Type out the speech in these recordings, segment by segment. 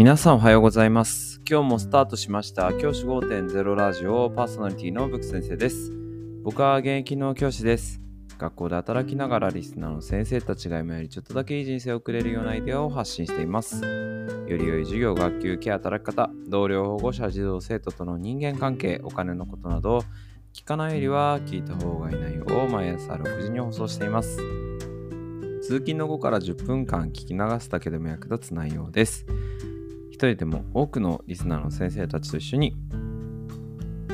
皆さんおはようございます。今日もスタートしました教師5.0ラジオパーソナリティのブク先生です。僕は現役の教師です。学校で働きながらリスナーの先生たちが今よりちょっとだけいい人生を送れるようなアイデアを発信しています。より良い授業、学級、ケア、働き方、同僚、保護者、児童、生徒との人間関係、お金のことなど、聞かないよりは聞いた方がいい内容を毎朝6時に放送しています。通勤の後から10分間聞き流すだけでも役立つ内容です。人でも多くのリスナーの先生たちと一緒に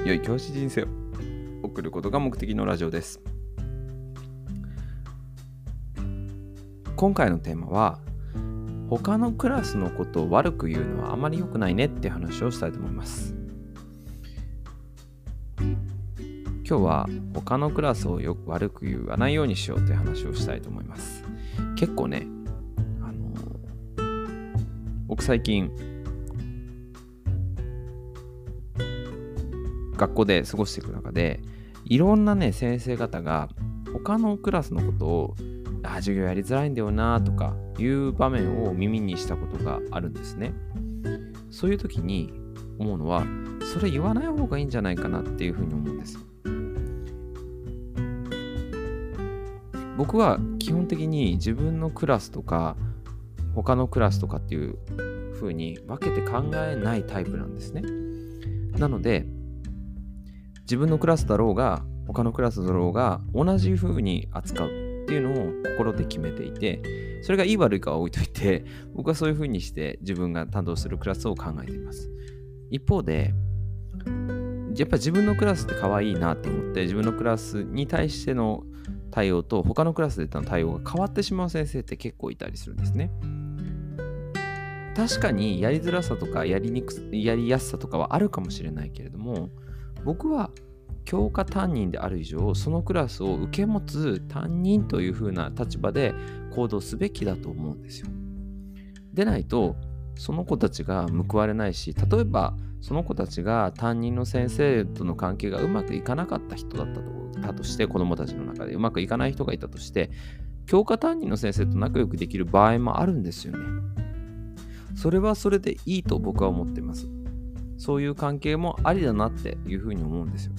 良い教師人生を送ることが目的のラジオです。今回のテーマは他のクラスのことを悪く言うのはあまり良くないねって話をしたいと思います。今日は他のクラスをよく悪く言わないようにしようって話をしたいと思います。結構ね、あの僕最近学校で過ごしていく中でいろんなね先生方が他のクラスのことをあ授業やりづらいんだよなとかいう場面を耳にしたことがあるんですね。そういう時に思うのはそれ言わない方がいいんじゃないかなっていうふうに思うんです。僕は基本的に自分のクラスとか他のクラスとかっていう風に分けて考えないタイプなんですね。なので自分のクラスだろうが他のクラスだろうが同じ風に扱うっていうのを心で決めていてそれがいい悪いかは置いといて 僕はそういう風にして自分が担当するクラスを考えています。一方でやっぱ自分のクラスって可愛いなって思って自分のクラスに対しての対応と他のクラスでの対応が変わってしまう先生って結構いたりするんですね。確かにやりづらさとかやりにくやりやすさとかはあるかもしれないけれども僕は教科担任である以上そのクラスを受け持つ担任という風な立場で行動すべきだと思うんですよ。でないとその子たちが報われないし例えばその子たちが担任の先生との関係がうまくいかなかった人だったとだとして子どもたちの中でうまくいかない人がいたとして教科担任の先生と仲良くできる場合もあるんですよね。それはそれでいいと僕は思っています。そういう関係もありだなっていうふうに思うんですよ。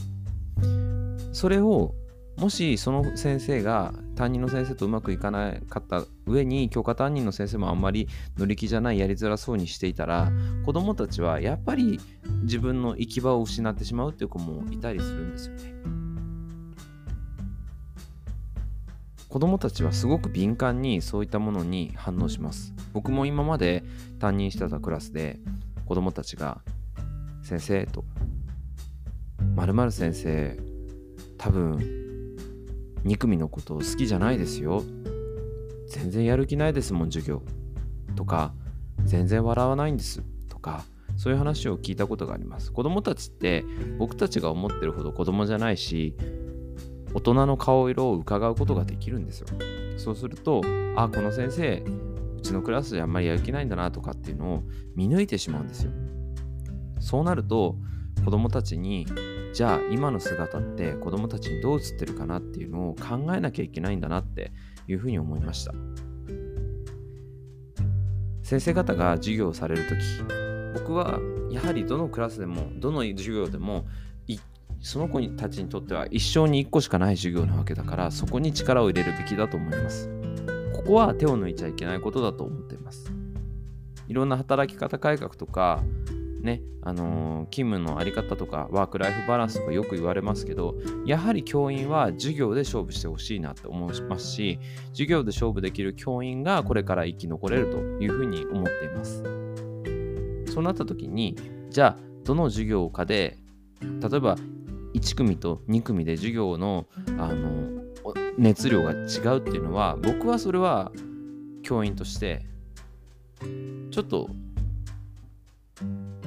それをもしその先生が担任の先生とうまくいかなかった上に教科担任の先生もあんまり乗り気じゃないやりづらそうにしていたら子供たちはやっぱり自分の行き場を失ってしまうっていう子もいたりするんですよね。子供たちはすごく敏感にそういったものに反応します。僕も今まで担任してたクラスで子供たちが「先生」と「まる先生多分2組のことを好きじゃないですよ。全然やる気ないですもん授業。とか全然笑わないんです。とかそういう話を聞いたことがあります。子供たちって僕たちが思ってるほど子供じゃないし大人の顔色を伺うことができるんですよ。そうすると、あ、この先生、うちのクラスであんまりやる気ないんだなとかっていうのを見抜いてしまうんですよ。そうなると、子供たちに、じゃあ今の姿って子供たちにどう映ってるかなっていうのを考えなきゃいけないんだなっていうふうに思いました。先生方が授業をされるとき、僕はやはりどのクラスでも、どの授業でも、その子たちにとっては一生に一個しかない授業なわけだからそこに力を入れるべきだと思いますここは手を抜いちゃいけないことだと思っていますいろんな働き方改革とかねあのー、勤務のあり方とかワークライフバランスとかよく言われますけどやはり教員は授業で勝負してほしいなって思いますし授業で勝負できる教員がこれから生き残れるというふうに思っています。そうなった時にじゃあどの授業かで例えば1組と2組で授業のあの熱量が違うっていうのは僕はそれは教員としてちょっと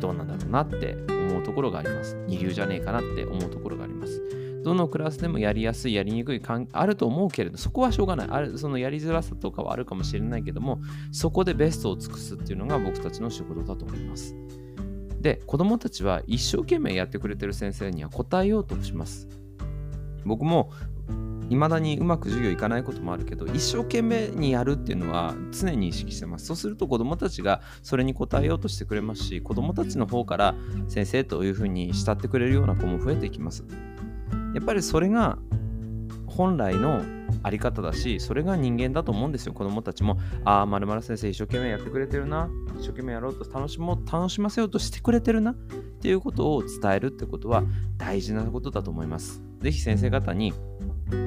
どうなんだろうなって思うところがあります。二流じゃねえかなって思うところがあります。どのクラスでもやりやすいやりにくい感あると思うけれどそこはしょうがない。あるそのやりづらさとかはあるかもしれないけどもそこでベストを尽くすっていうのが僕たちの仕事だと思います。で子供たちは一生懸命やってくれてる先生には答えようとします。僕もいまだにうまく授業いかないこともあるけど一生懸命にやるっていうのは常に意識してます。そうすると子どもたちがそれに応えようとしてくれますし子どもたちの方から先生というふうに慕ってくれるような子も増えていきます。やっぱりそれが本来のあり方だしそれが人間だと思うんですよ。子供たちもああまる先生一生懸命やってくれてるな。一生懸命やろうと楽しもう楽しませようとしてくれてるな。っていうことを伝えるってことは大事なことだと思います。是非先生方に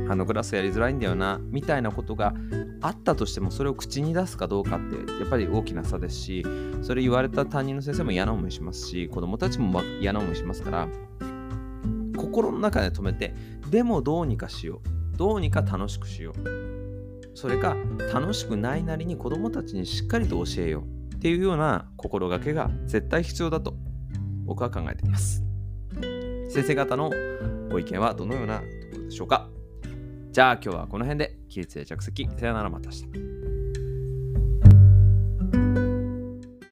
あのクラスやりづらいんだよなみたいなことがあったとしてもそれを口に出すかどうかってやっぱり大きな差ですしそれ言われた担任の先生も嫌な思いしますし子供たちも嫌な思いしますから心の中で止めてでもどうにかしようどうにか楽しくしようそれか楽しくないなりに子供たちにしっかりと教えようっていうような心がけが絶対必要だと僕は考えています。先生方のご意見はどのようなところでしょうか？じゃあ今日はこの辺で。起立や着席さよならまた明日。